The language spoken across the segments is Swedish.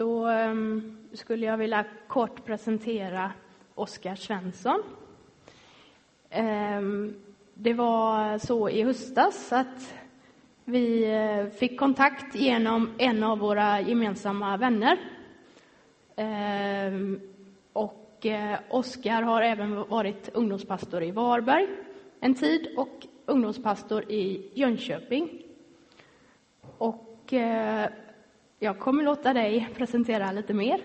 Då ehm, skulle jag vilja kort presentera Oskar Svensson. Ehm, det var så i höstas att vi eh, fick kontakt genom en av våra gemensamma vänner. Ehm, och eh, Oskar har även varit ungdomspastor i Varberg en tid och ungdomspastor i Jönköping. Och eh, jag kommer låta dig presentera lite mer.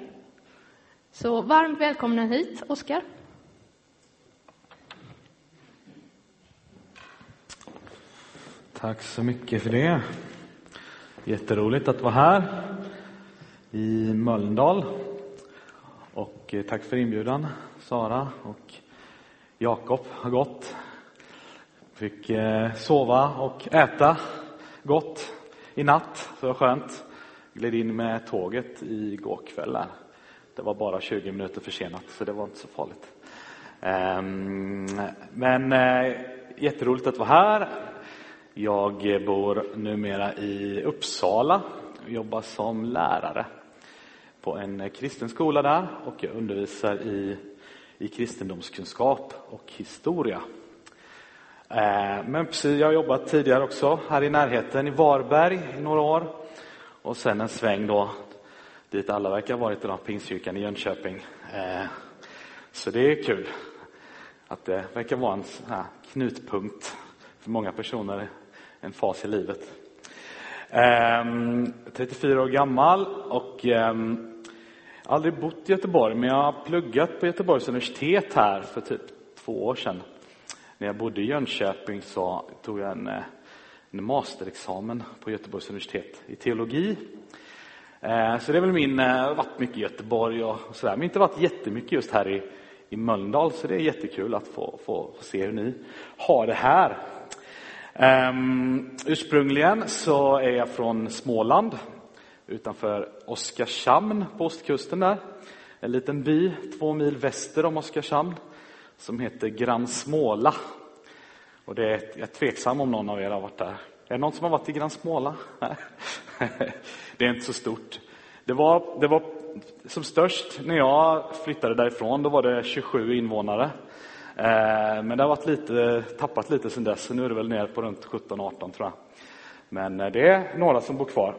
Så varmt välkomna hit, Oskar. Tack så mycket för det. Jätteroligt att vara här i Mölndal. Och eh, tack för inbjudan, Sara och Jakob har gått. Fick eh, sova och äta gott i natt, så det var skönt gled in med tåget igår kväll. Det var bara 20 minuter försenat, så det var inte så farligt. Ehm, men eh, jätteroligt att vara här. Jag bor numera i Uppsala och jobbar som lärare på en kristen skola där och jag undervisar i, i kristendomskunskap och historia. Ehm, men precis, jag har jobbat tidigare också här i närheten i Varberg i några år och sen en sväng då dit alla verkar ha varit idag, Pingstkyrkan i Jönköping. Eh, så det är kul att det verkar vara en knutpunkt för många personer, en fas i livet. Ehm, 34 år gammal och ehm, aldrig bott i Göteborg, men jag har pluggat på Göteborgs universitet här för typ två år sedan. När jag bodde i Jönköping så tog jag en eh, en masterexamen på Göteborgs universitet i teologi. Eh, så det är väl min, har varit mycket i Göteborg och sådär, men inte varit jättemycket just här i, i Mölndal, så det är jättekul att få, få, få se hur ni har det här. Um, ursprungligen så är jag från Småland, utanför Oskarshamn på ostkusten där. En liten by två mil väster om Oskarshamn som heter Gransmåla. Och det är, jag är tveksam om någon av er har varit där. Är det någon som har varit i Gransmåla? det är inte så stort. Det var, det var som störst när jag flyttade därifrån, då var det 27 invånare. Eh, men det har varit lite, tappat lite sedan dess, så nu är det väl ner på runt 17-18 tror jag. Men eh, det är några som bor kvar.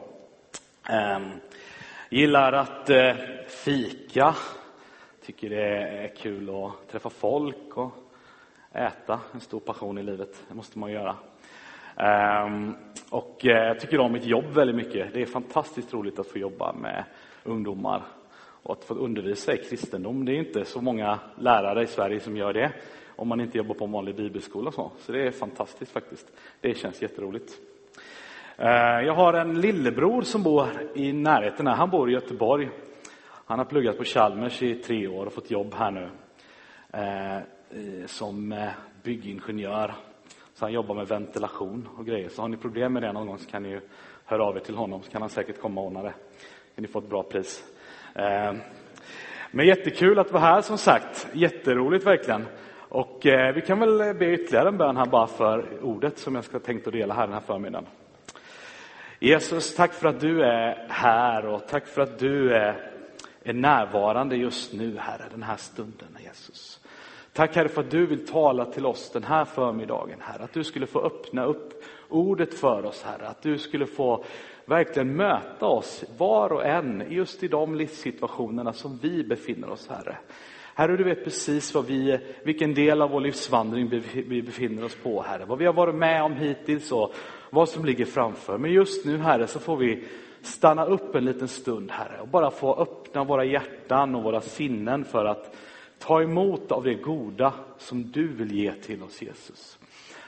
Ehm, gillar att eh, fika, tycker det är kul att träffa folk och äta, en stor passion i livet. Det måste man göra. Ehm, och eh, jag tycker om mitt jobb väldigt mycket. Det är fantastiskt roligt att få jobba med ungdomar och att få undervisa i kristendom. Det är inte så många lärare i Sverige som gör det om man inte jobbar på en vanlig bibelskola. Så, så det är fantastiskt faktiskt. Det känns jätteroligt. Ehm, jag har en lillebror som bor i närheten. Han bor i Göteborg. Han har pluggat på Chalmers i tre år och fått jobb här nu. Ehm, Eh, som eh, byggingenjör. Så han jobbar med ventilation och grejer. Så har ni problem med det någon gång så kan ni ju höra av er till honom så kan han säkert komma och ordna det. Kan ni få ett bra pris. Eh, men jättekul att vara här som sagt. Jätteroligt verkligen. Och vi kan väl be ytterligare en bön här bara för ordet som jag ska tänkt att dela här den här förmiddagen. Jesus, tack för att du är här och tack för att du är närvarande just nu, Herre, den här stunden, Jesus. Tack Herre för att du vill tala till oss den här förmiddagen, Herre. Att du skulle få öppna upp ordet för oss, Herre. Att du skulle få verkligen möta oss, var och en, just i de livssituationerna som vi befinner oss, Herre. Herre, du vet precis vad vi, vilken del av vår livsvandring vi befinner oss på, Herre. Vad vi har varit med om hittills och vad som ligger framför. Men just nu, Herre, så får vi stanna upp en liten stund, Herre, och bara få öppna våra hjärtan och våra sinnen för att Ta emot av det goda som du vill ge till oss, Jesus.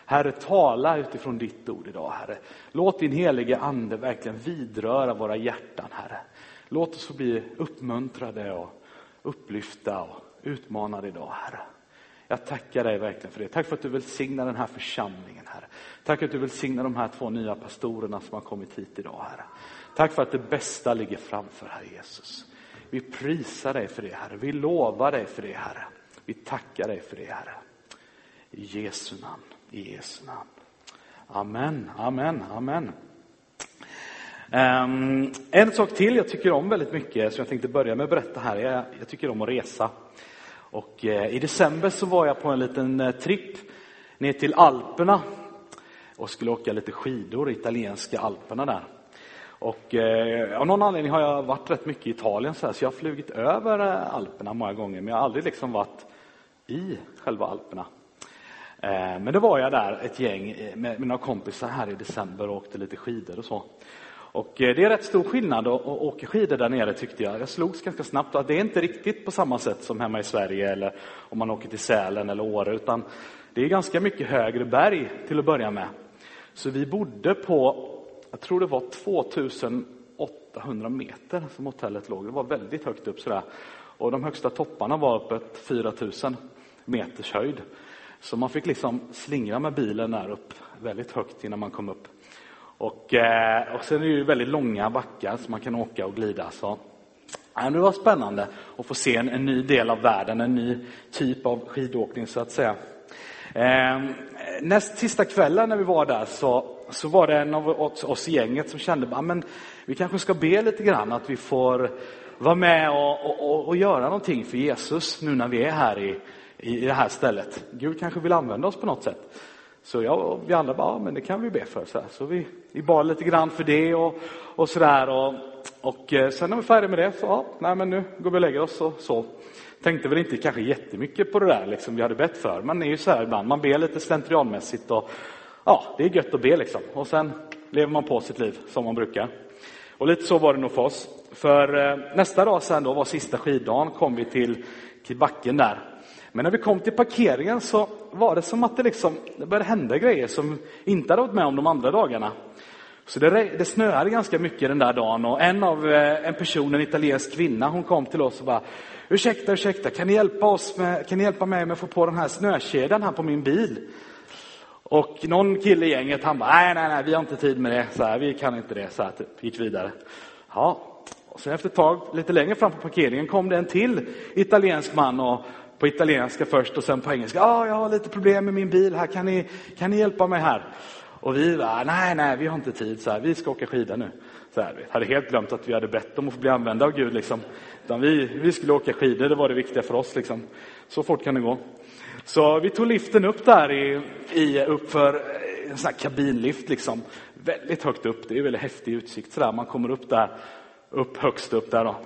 Herre, tala utifrån ditt ord idag, Herre. Låt din helige Ande verkligen vidröra våra hjärtan, Herre. Låt oss få bli uppmuntrade och upplyfta och utmanade idag, Herre. Jag tackar dig verkligen för det. Tack för att du välsignar den här församlingen, Herre. Tack för att du välsignar de här två nya pastorerna som har kommit hit idag, Herre. Tack för att det bästa ligger framför, Herre Jesus. Vi prisar dig för det, Herre. Vi lovar dig för det, Herre. Vi tackar dig för det, Herre. I Jesu namn, i Jesu namn. Amen, amen, amen. Um, en sak till jag tycker om väldigt mycket, som jag tänkte börja med att berätta här, jag, jag tycker om att resa. Och uh, i december så var jag på en liten eh, uh, tripp ner till Alperna och skulle åka lite skidor i italienska Alperna där. Och eh, av någon anledning har jag varit rätt mycket i Italien så, här, så jag har flugit över eh, Alperna många gånger, men jag har aldrig liksom varit i själva Alperna. Eh, men då var jag där ett gäng eh, med, mina några kompisar här i december och åkte lite skidor och så. Och eh, det är rätt stor skillnad att, att åka skidor där nere tyckte jag. Jag slogs ganska snabbt att det är inte riktigt på samma sätt som hemma i Sverige eller om man åker till Sälen eller Åre, utan det är ganska mycket högre berg till att börja med. Så vi bodde på, jag tror det var 2800 meter som hotellet låg. Det var väldigt högt upp sådär. Och de högsta topparna var uppåt 4000 meters höjd. Så man fick liksom slingra med bilen där upp väldigt högt innan man kom upp. Och, eh, och sen är det ju väldigt långa backar så man kan åka och glida. Så ja, det var spännande att få se en, en ny del av världen, en ny typ av skidåkning så att säga. Eh, näst sista kvällen när vi var där så, så var det en av oss, i gänget som kände ah, att vi kanske ska be lite grann att vi får vara med och, och, och, göra någonting för Jesus nu när vi är här i, i, det här stället. Gud kanske vill använda oss på något sätt. Så jag och vi andra bara, ja, men det kan vi be för. Så, så vi, vi bad lite grann för det och, och sådär. Och, och eh, sen när vi är färdiga med det, så ja, nej, men nu går vi och lägger oss och så. Tänkte väl inte kanske jättemycket på det där liksom, vi hade bett för. Man är ju så här ibland, man ber lite slentrianmässigt och ja, det är gött att be liksom. Och sen lever man på sitt liv som man brukar. Och lite så var det nog för oss. För eh, nästa dag sen då var sista skiddagen, kom vi till, till backen där. Men när vi kom till parkeringen så var det som att det, liksom, det började hända grejer som inte hade varit med om de andra dagarna. Så det, det snöade ganska mycket den där dagen och en av eh, en person, en italiensk kvinna, hon kom till oss och bara Ursäkta, ursäkta, kan ni hjälpa, oss med, kan ni hjälpa mig med att få på den här snökedjan här på min bil? Och någon kille i gänget, han bara, nej, nej, nej, vi har inte tid med det, så här, vi kan inte det, så här, typ, gick vidare. Ja, och sen efter ett tag, lite längre fram på parkeringen, kom det en till italiensk man och på italienska först och sen på engelska. Ja, ah, jag har lite problem med min bil här, kan ni, kan ni hjälpa mig här? Och vi bara, nej, nej, vi har inte tid, så här, vi ska åka skidor nu. Så här, vi hade helt glömt att vi hade bett om att få bli använda av Gud. Liksom. Utan vi, vi skulle åka skidor, det var det viktiga för oss. Liksom. Så fort kan det gå. Så vi tog liften upp där i, i uppför eh, en sån här kabinlift, liksom. väldigt högt upp. Det är väldigt häftig utsikt. Så där. Man kommer upp där, upp högst upp där. Då.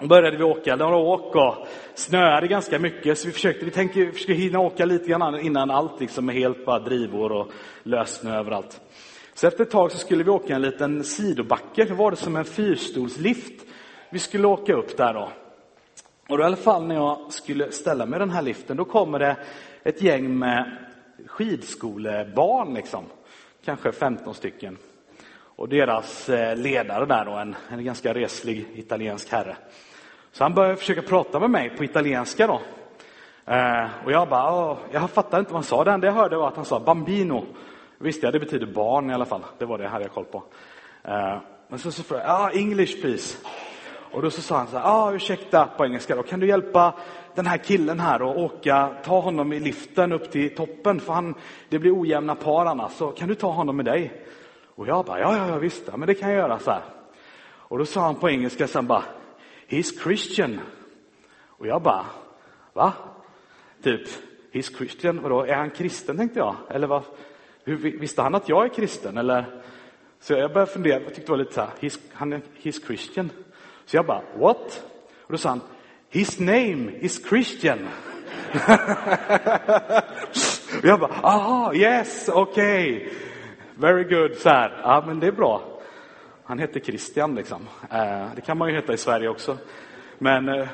Då började vi åka några åk och snöade ganska mycket, så vi försökte, vi tänkte vi försökte hinna åka lite grann innan allt liksom är helt bara drivor och lössnö överallt. Så efter ett tag så skulle vi åka en liten sidobacke, det var det som en fyrstolslift vi skulle åka upp där då. Och då i alla fall när jag skulle ställa mig i den här liften, då kommer det ett gäng med skidskolebarn, liksom. kanske 15 stycken. Och deras eh, ledare där då, en, en ganska reslig italiensk herre. Så han började försöka prata med mig på italienska då. Eh, och jag bara, jag fattade inte vad han sa. Det enda jag hörde var att han sa bambino. Visste jag, det betyder barn i alla fall. Det var det jag hade jag koll på. Eh, men så, så frågade jag, ah, English please. Och då så sa han så här, ah, ursäkta på engelska då, kan du hjälpa den här killen här och åka, ta honom i liften upp till toppen, för han, det blir ojämna par annars, så kan du ta honom med dig? Och jag bara, ja, ja, ja visst, ja, men det kan jag göra så här. Och då sa han på engelska sen bara, he's Christian. Och jag bara, va? Typ, he's Christian, vadå, är han kristen tänkte jag? Eller vad? Hur, visste han att jag är kristen? Eller? Så jag började fundera, jag tyckte det var lite så här, he's, han är, he's Christian. Så jag bara, what? Och då sa han, his name is Christian. och jag bara, aha, yes, okej. Okay. Very good, så här. Ja, men det är bra. Han heter Christian liksom. Eh, det kan man ju heta i Sverige också. Men, eh,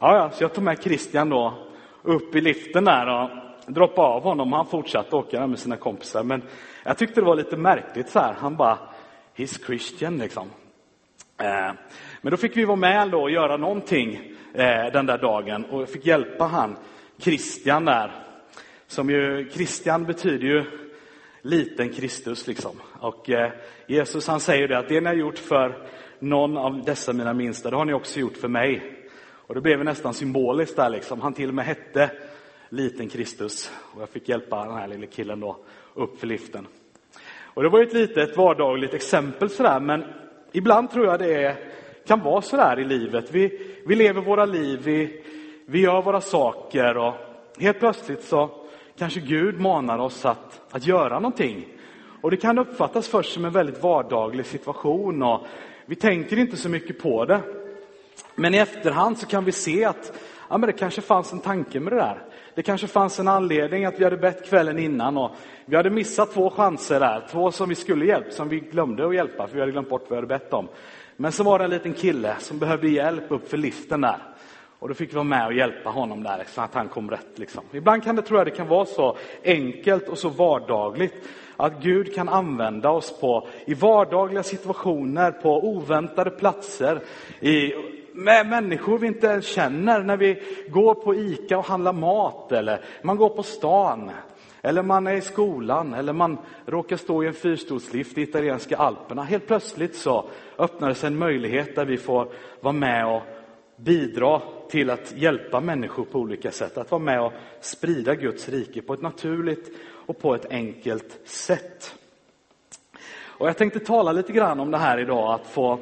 ja, ja, så jag tog med Christian då upp i liften där och droppade av honom. Han fortsatte åka där med sina kompisar. Men jag tyckte det var lite märkligt så här. Han bara, he's Christian liksom. Eh, men då fick vi vara med då och göra någonting eh, den där dagen och jag fick hjälpa han Christian där. Som ju, Christian betyder ju liten Kristus liksom. Och eh, Jesus han säger det att det ni har gjort för någon av dessa mina minsta, det har ni också gjort för mig. Och det blev nästan symboliskt där liksom. Han till och med hette liten Kristus. Och jag fick hjälpa den här lille killen då upp för liften. Och det var ju ett litet vardagligt exempel sådär, men ibland tror jag det är, kan vara så där i livet. Vi, vi lever våra liv, vi, vi gör våra saker och helt plötsligt så kanske Gud manar oss att, att göra någonting. Och det kan uppfattas först som en väldigt vardaglig situation och vi tänker inte så mycket på det. Men i efterhand så kan vi se att ja, men det kanske fanns en tanke med det där. Det kanske fanns en anledning att vi hade bett kvällen innan och vi hade missat två chanser där, två som vi skulle hjälpa, som vi glömde att hjälpa för vi hade glömt bort vad vi hade bett om. Men så var det en liten kille som behövde hjälp upp för liften där. Och då fick vi vara med och hjälpa honom där så att han kom rätt. Liksom. Ibland kan det, tror jag det kan vara så enkelt och så vardagligt att Gud kan använda oss på, i vardagliga situationer, på oväntade platser, i, med människor vi inte ens känner, när vi går på ICA och handlar mat, eller man går på stan, eller man är i skolan, eller man råkar stå i en fyrstolslift i italienska alperna. Helt plötsligt så öppnar sig en möjlighet där vi får vara med och bidra till att hjälpa människor på olika sätt, att vara med och sprida Guds rike på ett naturligt och på ett enkelt sätt. Och jag tänkte tala lite grann om det här idag, att få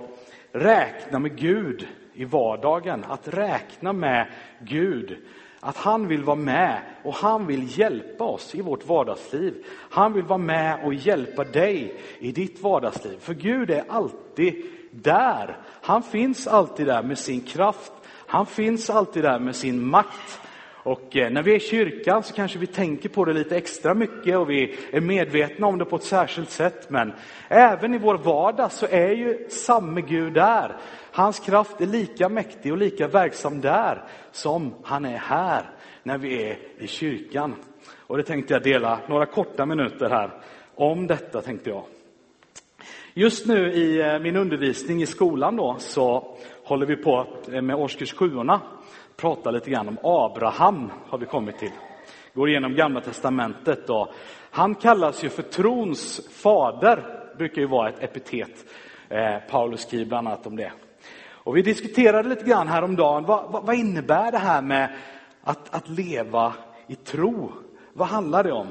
räkna med Gud i vardagen, att räkna med Gud. Att han vill vara med och han vill hjälpa oss i vårt vardagsliv. Han vill vara med och hjälpa dig i ditt vardagsliv. För Gud är alltid där. Han finns alltid där med sin kraft. Han finns alltid där med sin makt. Och eh, när vi är i kyrkan så kanske vi tänker på det lite extra mycket och vi är medvetna om det på ett särskilt sätt. Men även i vår vardag så är ju samme Gud där. Hans kraft är lika mäktig och lika verksam där som han är här när vi är i kyrkan. Och det tänkte jag dela några korta minuter här om detta tänkte jag. Just nu i eh, min undervisning i skolan då så håller vi på eh, med årskurs 7 prata lite grann om Abraham, har vi kommit till. Går igenom Gamla Testamentet då. han kallas ju för trons fader, brukar ju vara ett epitet. Eh, Paulus skriver bland annat om det. Och vi diskuterade lite grann häromdagen, vad, vad, vad innebär det här med att, att leva i tro? Vad handlar det om?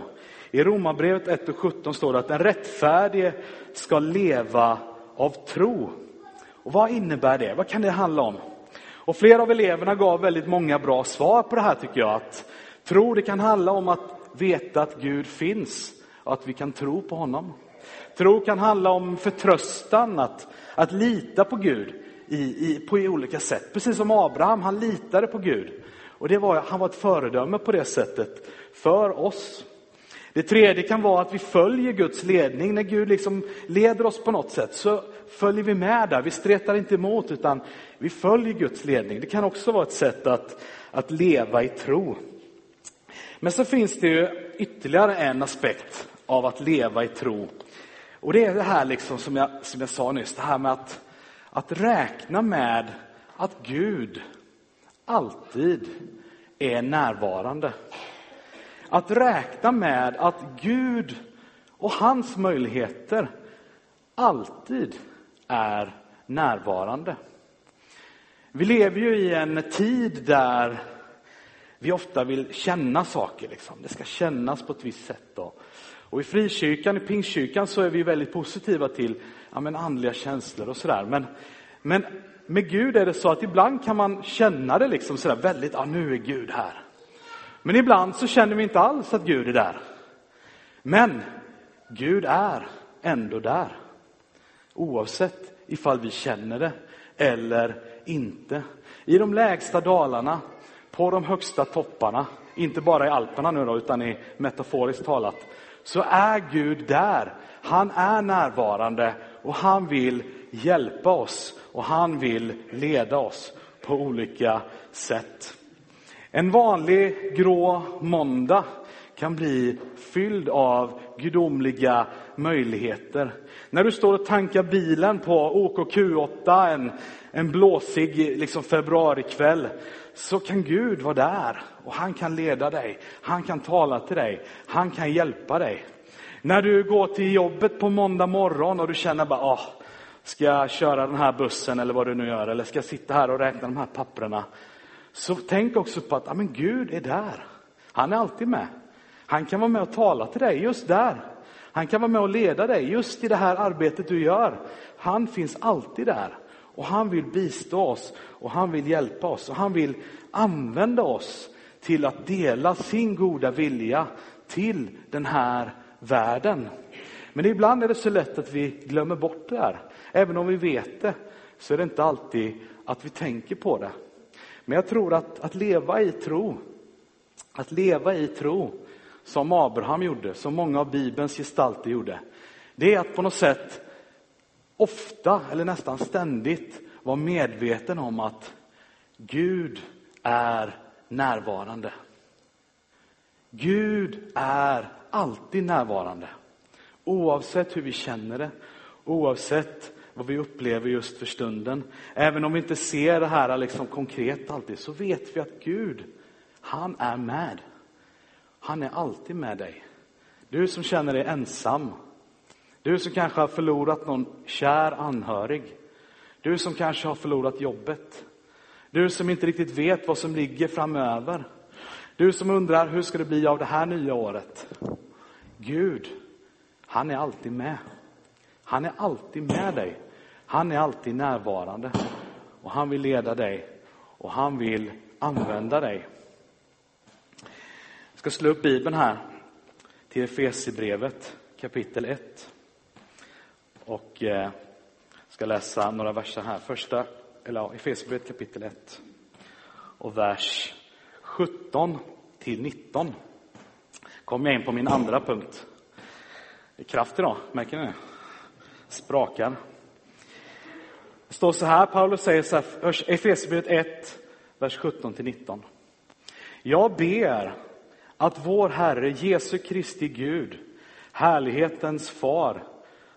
I Romarbrevet 1 och 17 står det att den rättfärdige ska leva av tro. Och vad innebär det? Vad kan det handla om? Och flera av eleverna gav väldigt många bra svar på det här tycker jag. Att tro, det kan handla om att veta att Gud finns och att vi kan tro på honom. Tro kan handla om förtröstan, att, att lita på Gud i, i, på olika sätt. Precis som Abraham, han litade på Gud. Och det var, han var ett föredöme på det sättet för oss. Det tredje kan vara att vi följer Guds ledning. När Gud liksom leder oss på något sätt så följer vi med där. Vi stretar inte emot utan vi följer Guds ledning. Det kan också vara ett sätt att, att leva i tro. Men så finns det ju ytterligare en aspekt av att leva i tro. Och det är det här liksom som jag, som jag sa nyss, det här med att, att räkna med att Gud alltid är närvarande. Att räkna med att Gud och hans möjligheter alltid är närvarande. Vi lever ju i en tid där vi ofta vill känna saker. Liksom. Det ska kännas på ett visst sätt. Då. Och i frikyrkan, i pingstkyrkan, så är vi väldigt positiva till ja, men andliga känslor och sådär. Men, men med Gud är det så att ibland kan man känna det liksom sådär väldigt, ja nu är Gud här. Men ibland så känner vi inte alls att Gud är där. Men Gud är ändå där. Oavsett ifall vi känner det eller inte. I de lägsta dalarna, på de högsta topparna, inte bara i Alperna nu då, utan i metaforiskt talat, så är Gud där. Han är närvarande och han vill hjälpa oss och han vill leda oss på olika sätt. En vanlig grå måndag kan bli fylld av gudomliga möjligheter. När du står och tankar bilen på OKQ8 en, en blåsig liksom februarikväll så kan Gud vara där och han kan leda dig. Han kan tala till dig. Han kan hjälpa dig. När du går till jobbet på måndag morgon och du känner bara, ah, ska jag köra den här bussen eller vad du nu gör, eller ska jag sitta här och räkna de här papperna? Så tänk också på att ja, men Gud är där. Han är alltid med. Han kan vara med och tala till dig just där. Han kan vara med och leda dig just i det här arbetet du gör. Han finns alltid där och han vill bistå oss och han vill hjälpa oss och han vill använda oss till att dela sin goda vilja till den här världen. Men ibland är det så lätt att vi glömmer bort det här. Även om vi vet det så är det inte alltid att vi tänker på det. Men jag tror att, att leva i tro, att leva i tro, som Abraham gjorde, som många av Bibelns gestalter gjorde, det är att på något sätt ofta eller nästan ständigt vara medveten om att Gud är närvarande. Gud är alltid närvarande. Oavsett hur vi känner det, oavsett vad vi upplever just för stunden. Även om vi inte ser det här liksom konkret alltid, så vet vi att Gud, han är med. Han är alltid med dig. Du som känner dig ensam. Du som kanske har förlorat någon kär anhörig. Du som kanske har förlorat jobbet. Du som inte riktigt vet vad som ligger framöver. Du som undrar hur ska det bli av det här nya året? Gud, han är alltid med. Han är alltid med dig. Han är alltid närvarande och han vill leda dig och han vill använda dig. Jag ska slå upp Bibeln här till Efesierbrevet kapitel 1 och eh, ska läsa några verser här. Första, eller ja, Efesierbrevet kapitel 1 och vers 17 till 19. Kommer jag in på min andra punkt. Det är kraft idag, märker ni det? Sprakar. Det står så här, Paulus säger så här, Efesierbrevet 1, vers 17-19. Jag ber att vår Herre Jesu Kristi Gud, härlighetens far,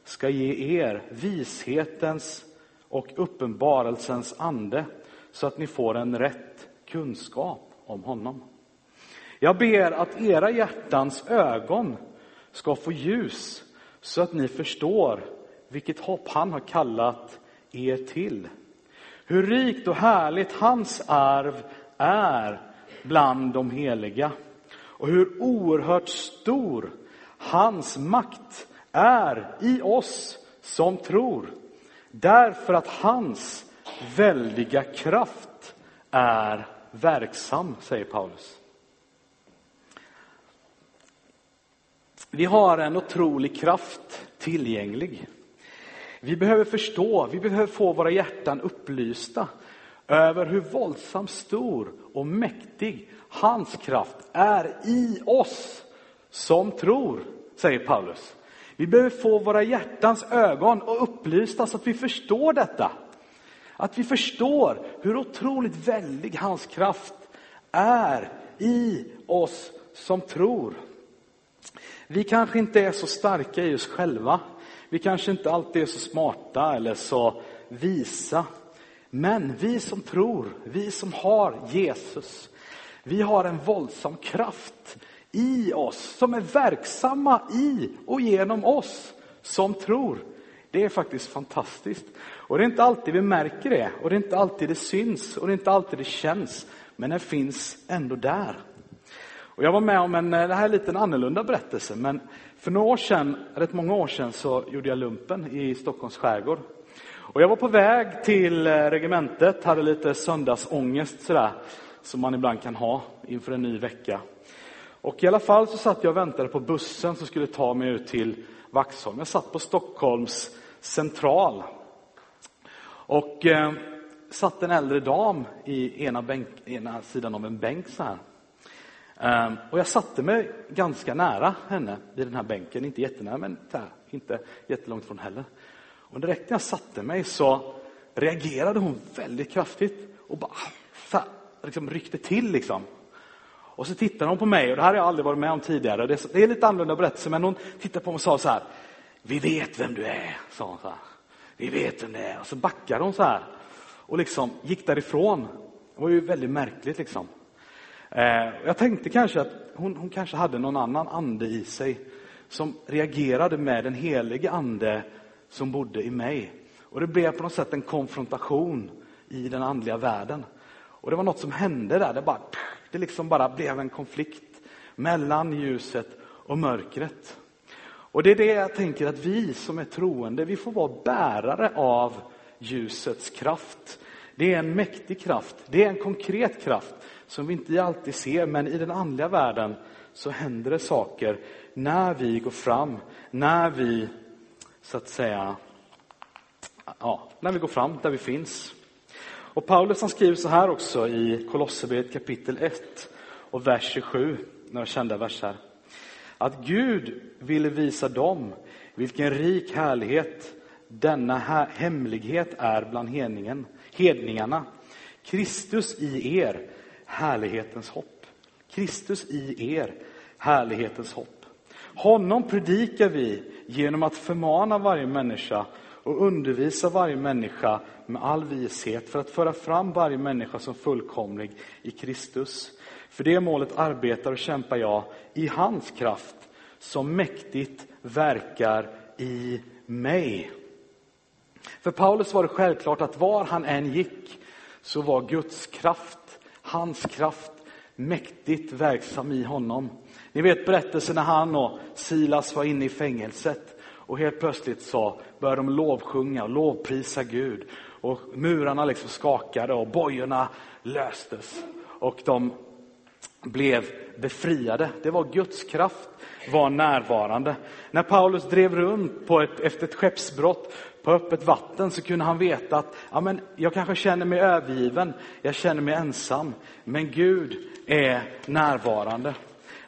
ska ge er vishetens och uppenbarelsens ande så att ni får en rätt kunskap om honom. Jag ber att era hjärtans ögon ska få ljus så att ni förstår vilket hopp han har kallat er till. Hur rikt och härligt hans arv är bland de heliga och hur oerhört stor hans makt är i oss som tror. Därför att hans väldiga kraft är verksam, säger Paulus. Vi har en otrolig kraft tillgänglig. Vi behöver förstå, vi behöver få våra hjärtan upplysta över hur våldsamt stor och mäktig hans kraft är i oss som tror, säger Paulus. Vi behöver få våra hjärtans ögon upplysta så att vi förstår detta. Att vi förstår hur otroligt väldig hans kraft är i oss som tror. Vi kanske inte är så starka i oss själva. Vi kanske inte alltid är så smarta eller så visa. Men vi som tror, vi som har Jesus, vi har en våldsam kraft i oss som är verksamma i och genom oss som tror. Det är faktiskt fantastiskt. Och det är inte alltid vi märker det och det är inte alltid det syns och det är inte alltid det känns. Men den finns ändå där. Och jag var med om en, eh, det här är lite en annorlunda berättelse, men för några år sedan, rätt många år sedan, så gjorde jag lumpen i Stockholms skärgård. Och jag var på väg till eh, regementet, hade lite söndagsångest sådär, som man ibland kan ha inför en ny vecka. Och i alla fall så satt jag och väntade på bussen som skulle ta mig ut till Vaxholm. Jag satt på Stockholms central. Och eh, satt en äldre dam i ena, bänk, ena sidan av en bänk så här. Ehm, och jag satte mig ganska nära henne vid den här bänken, inte jättenära men där, inte jättelångt från heller. Och direkt när jag satte mig så reagerade hon väldigt kraftigt och bara så liksom ryckte till liksom. Och så tittade hon på mig och det här har jag aldrig varit med om tidigare. Det är, det är lite annorlunda berättelse men hon tittade på mig och sa så här. Vi vet vem du är, sa hon så här. Vi vet vem det är. Och så backade hon så här och liksom gick därifrån. Det var ju väldigt märkligt liksom. Eh, jag tänkte kanske att hon, hon kanske hade någon annan ande i sig som reagerade med den helige ande som bodde i mig. Och det blev på något sätt en konfrontation i den andliga världen. Och det var något som hände där, det, bara, det liksom bara blev en konflikt mellan ljuset och mörkret. Och det är det jag tänker att vi som är troende, vi får vara bärare av ljusets kraft. Det är en mäktig kraft, det är en konkret kraft som vi inte alltid ser, men i den andliga världen så händer det saker när vi går fram, när vi så att säga, ja, när vi går fram där vi finns. Och Paulus han skriver så här också i Kolosserbrevet kapitel 1 och vers 27, några kända verser. Att Gud ville visa dem vilken rik härlighet denna hemlighet är bland hedningen, hedningarna. Kristus i er, härlighetens hopp. Kristus i er, härlighetens hopp. Honom predikar vi genom att förmana varje människa och undervisa varje människa med all vishet för att föra fram varje människa som fullkomlig i Kristus. För det målet arbetar och kämpar jag i hans kraft som mäktigt verkar i mig. För Paulus var det självklart att var han än gick så var Guds kraft, hans kraft, mäktigt verksam i honom. Ni vet berättelsen när han och Silas var inne i fängelset och helt plötsligt så började de lovsjunga och lovprisa Gud. Och murarna liksom skakade och bojorna löstes. Och de blev befriade. Det var Guds kraft var närvarande. När Paulus drev runt på ett, efter ett skeppsbrott på öppet vatten så kunde han veta att ja, men jag kanske känner mig övergiven, jag känner mig ensam, men Gud är närvarande.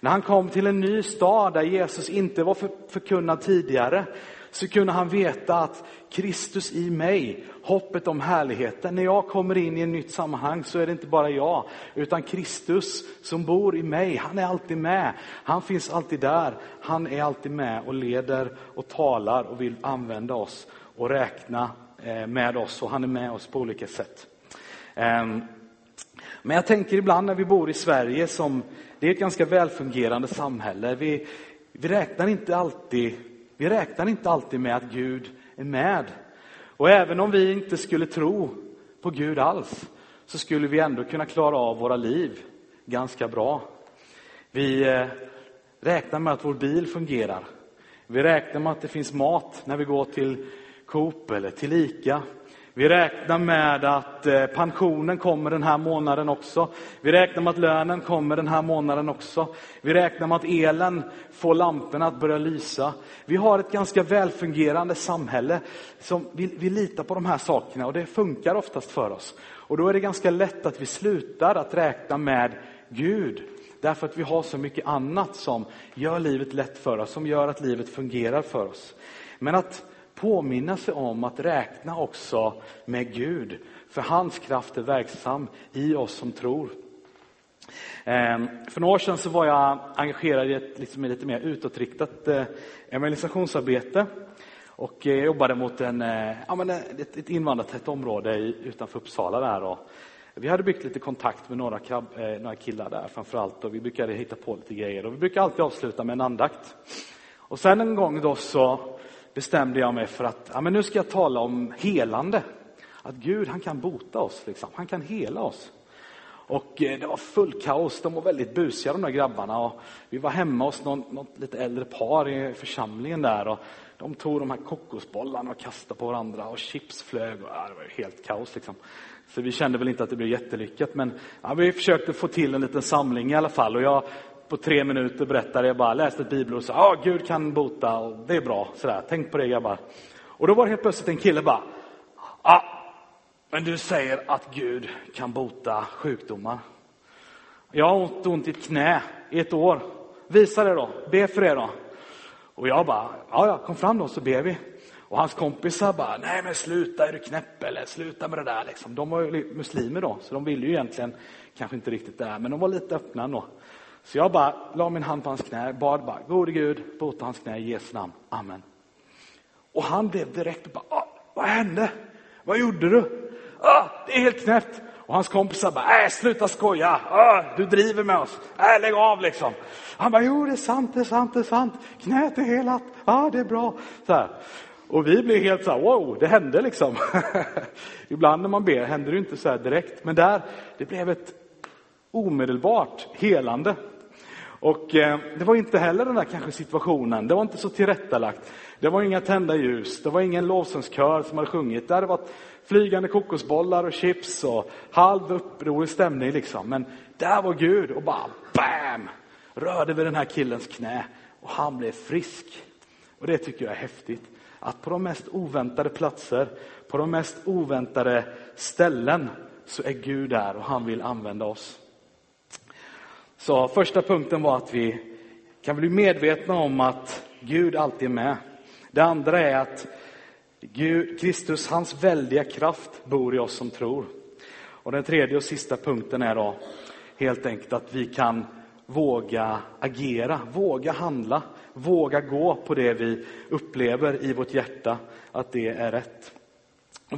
När han kom till en ny stad där Jesus inte var förkunnad tidigare så kunde han veta att Kristus i mig, hoppet om härligheten. När jag kommer in i ett nytt sammanhang så är det inte bara jag, utan Kristus som bor i mig. Han är alltid med. Han finns alltid där. Han är alltid med och leder och talar och vill använda oss och räkna eh, med oss och han är med oss på olika sätt. Ehm, men jag tänker ibland när vi bor i Sverige som, det är ett ganska välfungerande samhälle. Vi, vi räknar inte alltid vi räknar inte alltid med att Gud är med. Och även om vi inte skulle tro på Gud alls, så skulle vi ändå kunna klara av våra liv ganska bra. Vi eh, räknar med att vår bil fungerar. Vi räknar med att det finns mat när vi går till Coop eller till Ica. Vi räknar med att eh, pensionen kommer den här månaden också. Vi räknar med att lönen kommer den här månaden också. Vi räknar med att elen får lamporna att börja lysa. Vi har ett ganska välfungerande samhälle. Som vi, vi litar på de här sakerna och det funkar oftast för oss. Och då är det ganska lätt att vi slutar att räkna med Gud. Därför att vi har så mycket annat som gör livet lätt för oss, som gör att livet fungerar för oss. Men att påminna sig om att räkna också med Gud, för hans kraft är verksam i oss som tror. Ehm, för några år sedan så var jag engagerad i ett liksom lite mer utåtriktat eh, evangelisationsarbete. Och eh, jag jobbade mot en, eh, ja, men ett, ett invandrartätt område utanför Uppsala. Där och vi hade byggt lite kontakt med några, krabb, några killar där framförallt och vi brukade hitta på lite grejer. Och vi brukar alltid avsluta med en andakt. Och sen en gång då så bestämde jag mig för att ja, men nu ska jag tala om helande. Att Gud han kan bota oss, liksom. han kan hela oss. Och eh, det var full kaos, de var väldigt busiga de där grabbarna. Och vi var hemma hos någon, något lite äldre par i församlingen där. Och de tog de här kokosbollarna och kastade på varandra och chips flög. Och, ja, det var helt kaos liksom. Så vi kände väl inte att det blev jättelyckat. Men ja, vi försökte få till en liten samling i alla fall. Och jag på tre minuter berättade jag bara, läste ett bibelord och sa, ja, Gud kan bota och det är bra. Sådär. Tänk på det grabbar. Och då var det helt plötsligt en kille bara, ja, men du säger att Gud kan bota sjukdomar. Jag har ont, ont i ett knä i ett år. Visa det då, be för det då. Och jag bara, ja, ja, kom fram då så ber vi. Och hans kompisar bara, nej men sluta, är du knäpp eller sluta med det där liksom. De var ju muslimer då, så de ville ju egentligen kanske inte riktigt det här, men de var lite öppna ändå. Så jag bara la min hand på hans knä, bad bara, gode Gud, bota hans knä i Jesu namn, amen. Och han blev direkt bara, ah, vad hände? Vad gjorde du? Ah, det är helt knäppt. Och hans kompisar bara, äh, sluta skoja, ah, du driver med oss, äh, lägg av liksom. Han bara, jo det är sant, det är sant, det är sant, knät är helat, ja ah, det är bra. Så här. Och vi blev helt så här, wow, det hände liksom. Ibland när man ber händer det inte så här direkt, men där, det blev ett omedelbart helande. Och eh, det var inte heller den där kanske situationen, det var inte så tillrättalagt. Det var inga tända ljus, det var ingen lovsångskör som hade sjungit. Det hade varit flygande kokosbollar och chips och halv upprorig stämning liksom. Men där var Gud och bara BAM! Rörde vid den här killens knä och han blev frisk. Och det tycker jag är häftigt. Att på de mest oväntade platser, på de mest oväntade ställen så är Gud där och han vill använda oss. Så första punkten var att vi kan bli medvetna om att Gud alltid är med. Det andra är att Gud, Kristus, hans väldiga kraft bor i oss som tror. Och den tredje och sista punkten är då helt enkelt att vi kan våga agera, våga handla, våga gå på det vi upplever i vårt hjärta, att det är rätt.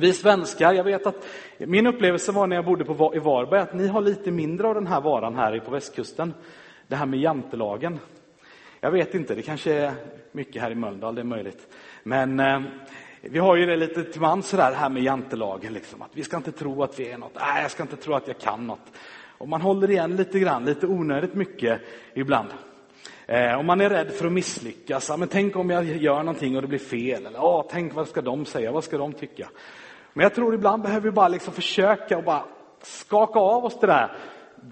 Vi svenskar, jag vet att min upplevelse var när jag bodde på, i Varberg att ni har lite mindre av den här varan här på västkusten. Det här med jantelagen. Jag vet inte, det kanske är mycket här i Mölndal, det är möjligt. Men eh, vi har ju det lite till mans sådär här med jantelagen, liksom, att vi ska inte tro att vi är något, nej jag ska inte tro att jag kan något. Och man håller igen lite grann, lite onödigt mycket ibland. Eh, om man är rädd för att misslyckas, ja, men tänk om jag gör någonting och det blir fel, eller oh, tänk vad ska de säga, vad ska de tycka? Men jag tror ibland behöver vi bara liksom försöka och bara skaka av oss det där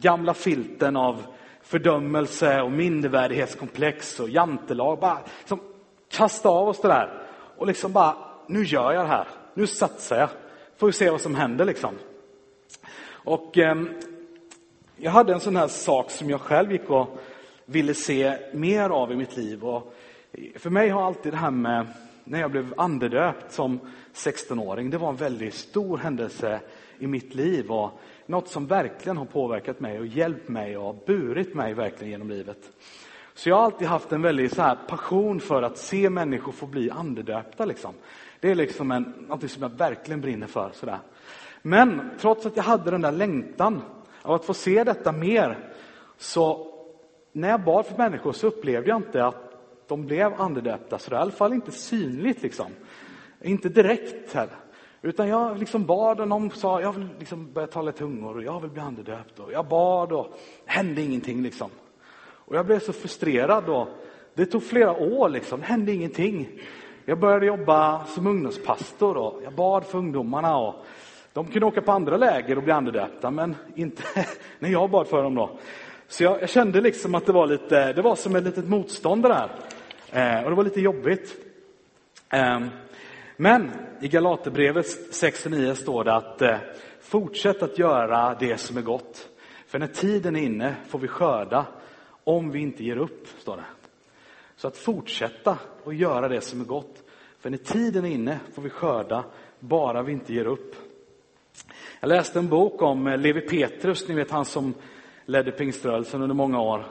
gamla filten av fördömelse och mindervärdighetskomplex och jantelag. Bara liksom kasta av oss det där och liksom bara, nu gör jag det här. Nu satsar jag. Får vi se vad som händer liksom. Och eh, jag hade en sån här sak som jag själv gick och ville se mer av i mitt liv. Och för mig har alltid det här med när jag blev andedöpt som 16-åring, det var en väldigt stor händelse i mitt liv och något som verkligen har påverkat mig och hjälpt mig och burit mig verkligen genom livet. Så jag har alltid haft en väldig så här passion för att se människor få bli andedöpta. Liksom. Det är liksom en, något som jag verkligen brinner för. Sådär. Men trots att jag hade den där längtan av att få se detta mer, så när jag bad för människor så upplevde jag inte att de blev andedöpta, så det är i alla fall inte synligt. Liksom. Inte direkt heller. Utan jag liksom bad och någon sa, jag vill liksom börja tala i tungor och jag vill bli andedöpt. Och jag bad och det hände ingenting. Liksom. Och jag blev så frustrerad. Och det tog flera år, liksom. det hände ingenting. Jag började jobba som ungdomspastor och jag bad för ungdomarna. Och de kunde åka på andra läger och bli andedöpta, men inte när jag bad för dem. då. Så jag, jag, kände liksom att det var, lite, det var som ett litet motstånd det där. Eh, och det var lite jobbigt. Eh, men i Galaterbrevet 6-9 står det att eh, fortsätt att göra det som är gott. För när tiden är inne får vi skörda om vi inte ger upp, står det. Så att fortsätta att göra det som är gott. För när tiden är inne får vi skörda bara vi inte ger upp. Jag läste en bok om eh, Levi Petrus, ni vet han som ledde pingströrelsen under många år.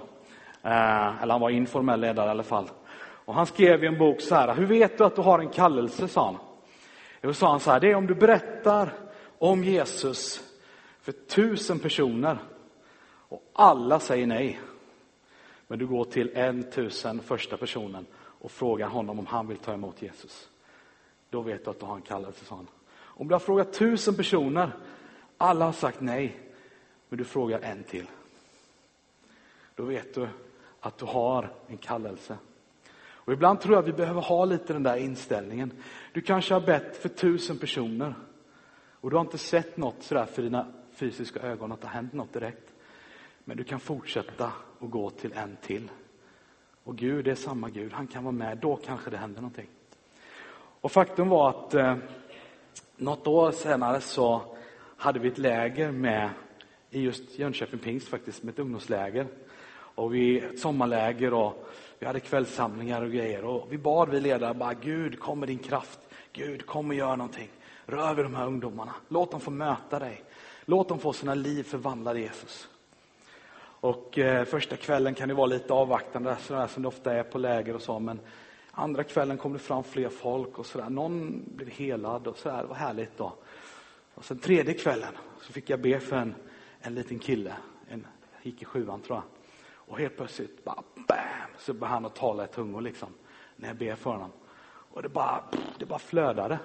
Eh, eller han var informell ledare i alla fall. Och han skrev i en bok så här, hur vet du att du har en kallelse, sa han. Då sa han så här, det är om du berättar om Jesus för tusen personer och alla säger nej. Men du går till en tusen första personen och frågar honom om han vill ta emot Jesus. Då vet du att du har en kallelse, sa han. Om du har frågat tusen personer, alla har sagt nej, men du frågar en till. Då vet du att du har en kallelse. Och ibland tror jag vi behöver ha lite den där inställningen. Du kanske har bett för tusen personer och du har inte sett något sådär för dina fysiska ögon, att det har hänt något direkt. Men du kan fortsätta och gå till en till. Och Gud är samma Gud, han kan vara med, då kanske det händer någonting. Och faktum var att eh, något år senare så hade vi ett läger med i just Jönköping Pingst faktiskt, med ett ungdomsläger. Och vi, ett sommarläger och vi hade kvällssamlingar och grejer. Och vi bad vi ledare bara, Gud kom med din kraft. Gud kom och gör någonting. Rör vid de här ungdomarna. Låt dem få möta dig. Låt dem få sina liv förvandlade Jesus. Och eh, första kvällen kan det vara lite avvaktande, sådär som det ofta är på läger och så. Men andra kvällen kom det fram fler folk och sådär. Någon blev helad och sådär. Det var härligt då. Och sen tredje kvällen så fick jag be för en, en liten kille. En, gick i sjuan tror jag. Och helt plötsligt bara bam, så började han att tala i tungor liksom. När jag ber för honom. Och det bara, det bara flödade.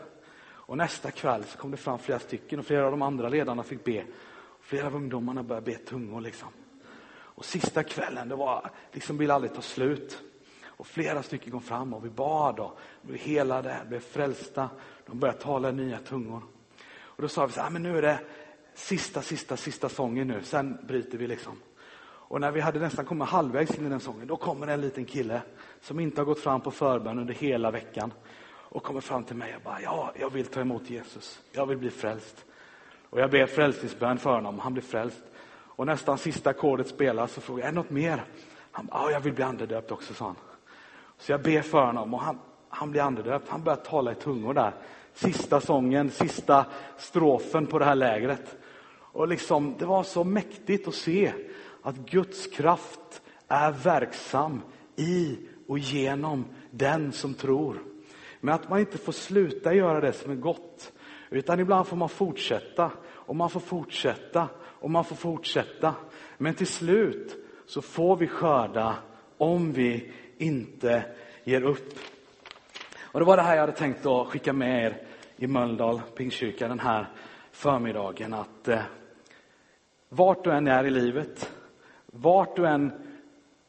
Och nästa kväll så kom det fram flera stycken och flera av de andra ledarna fick be. Flera av ungdomarna började be tungor liksom. Och sista kvällen, det var, liksom ville aldrig ta slut. Och flera stycken kom fram och vi bad och blev helade, blev frälsta. De började tala i nya tungor. Och då sa vi så här, ah, men nu är det sista, sista, sista sången nu, sen bryter vi liksom. Och när vi hade nästan kommit halvvägs in i den sången, då kommer en liten kille som inte har gått fram på förbön under hela veckan och kommer fram till mig och bara, ja, jag vill ta emot Jesus. Jag vill bli frälst. Och jag ber frälsningsbön för honom, han blir frälst. Och nästan sista ackordet spelas så frågar jag, är det något mer? Han bara, ja, jag vill bli andedöpt också, sa han. Så jag ber för honom och han, han blir andedöpt. Han börjar tala i tungor där. Sista sången, sista strofen på det här lägret. Och liksom, det var så mäktigt att se att Guds kraft är verksam i och genom den som tror. Men att man inte får sluta göra det som är gott. Utan ibland får man fortsätta och man får fortsätta och man får fortsätta. Men till slut så får vi skörda om vi inte ger upp. Och det var det här jag hade tänkt att skicka med er i Mölndal Pingstkyrka den här förmiddagen. Att eh, vart du än är i livet, vart du än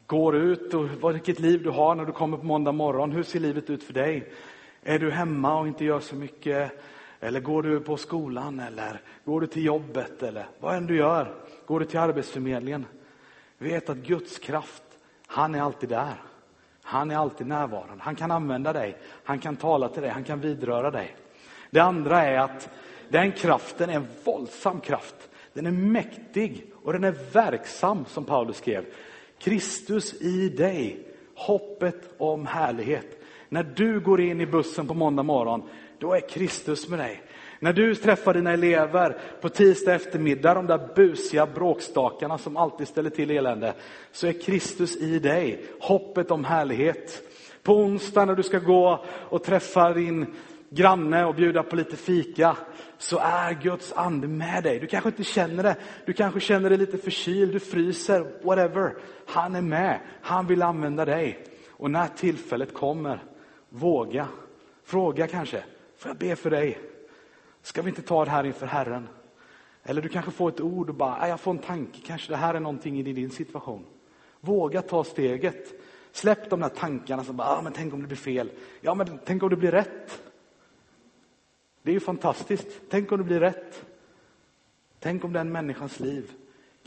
går ut och vilket liv du har när du kommer på måndag morgon. Hur ser livet ut för dig? Är du hemma och inte gör så mycket? Eller går du på skolan? Eller går du till jobbet? Eller vad än du gör. Går du till Arbetsförmedlingen? Vet att Guds kraft, han är alltid där. Han är alltid närvarande. Han kan använda dig. Han kan tala till dig. Han kan vidröra dig. Det andra är att den kraften är en våldsam kraft. Den är mäktig och den är verksam som Paulus skrev. Kristus i dig, hoppet om härlighet. När du går in i bussen på måndag morgon, då är Kristus med dig. När du träffar dina elever på tisdag eftermiddag, de där busiga bråkstakarna som alltid ställer till elände, så är Kristus i dig, hoppet om härlighet. På onsdag när du ska gå och träffa din granne och bjuda på lite fika, så är Guds ande med dig. Du kanske inte känner det, du kanske känner dig lite förkyld, du fryser, whatever. Han är med, han vill använda dig. Och när tillfället kommer, våga. Fråga kanske, får jag be för dig? Ska vi inte ta det här inför Herren? Eller du kanske får ett ord och bara, äh, jag får en tanke, kanske det här är någonting i din situation. Våga ta steget. Släpp de där tankarna som bara, ah, men tänk om det blir fel. Ja, men tänk om det blir rätt. Det är ju fantastiskt. Tänk om det blir rätt. Tänk om den människans liv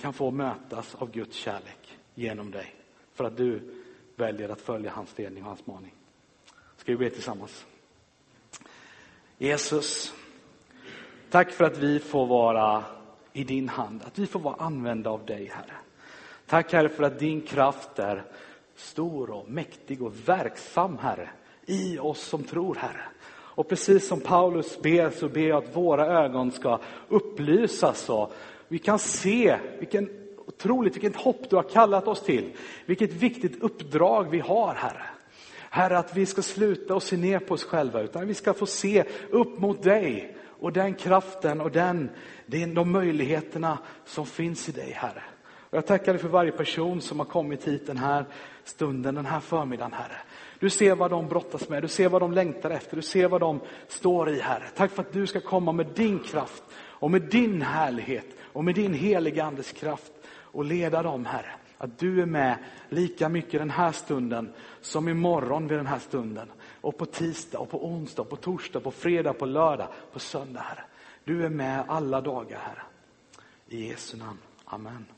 kan få mötas av Guds kärlek genom dig. För att du väljer att följa hans ledning och hans maning. Ska vi be tillsammans? Jesus, tack för att vi får vara i din hand, att vi får vara använda av dig, Herre. Tack Herre för att din kraft är stor och mäktig och verksam, Herre, i oss som tror, Herre. Och precis som Paulus ber så ber jag att våra ögon ska upplysas och vi kan se vilken otroligt, vilket hopp du har kallat oss till. Vilket viktigt uppdrag vi har, Herre. Herre, att vi ska sluta och se ner på oss själva, utan vi ska få se upp mot dig och den kraften och den, de möjligheterna som finns i dig, Herre. Och jag tackar dig för varje person som har kommit hit den här stunden, den här förmiddagen, Herre. Du ser vad de brottas med, du ser vad de längtar efter, du ser vad de står i, Herre. Tack för att du ska komma med din kraft och med din härlighet och med din heliga Andes kraft och leda dem, Herre. Att du är med lika mycket den här stunden som imorgon vid den här stunden. Och på tisdag, och på onsdag, och på torsdag, på fredag, på lördag, på söndag, Herre. Du är med alla dagar, Herre. I Jesu namn. Amen.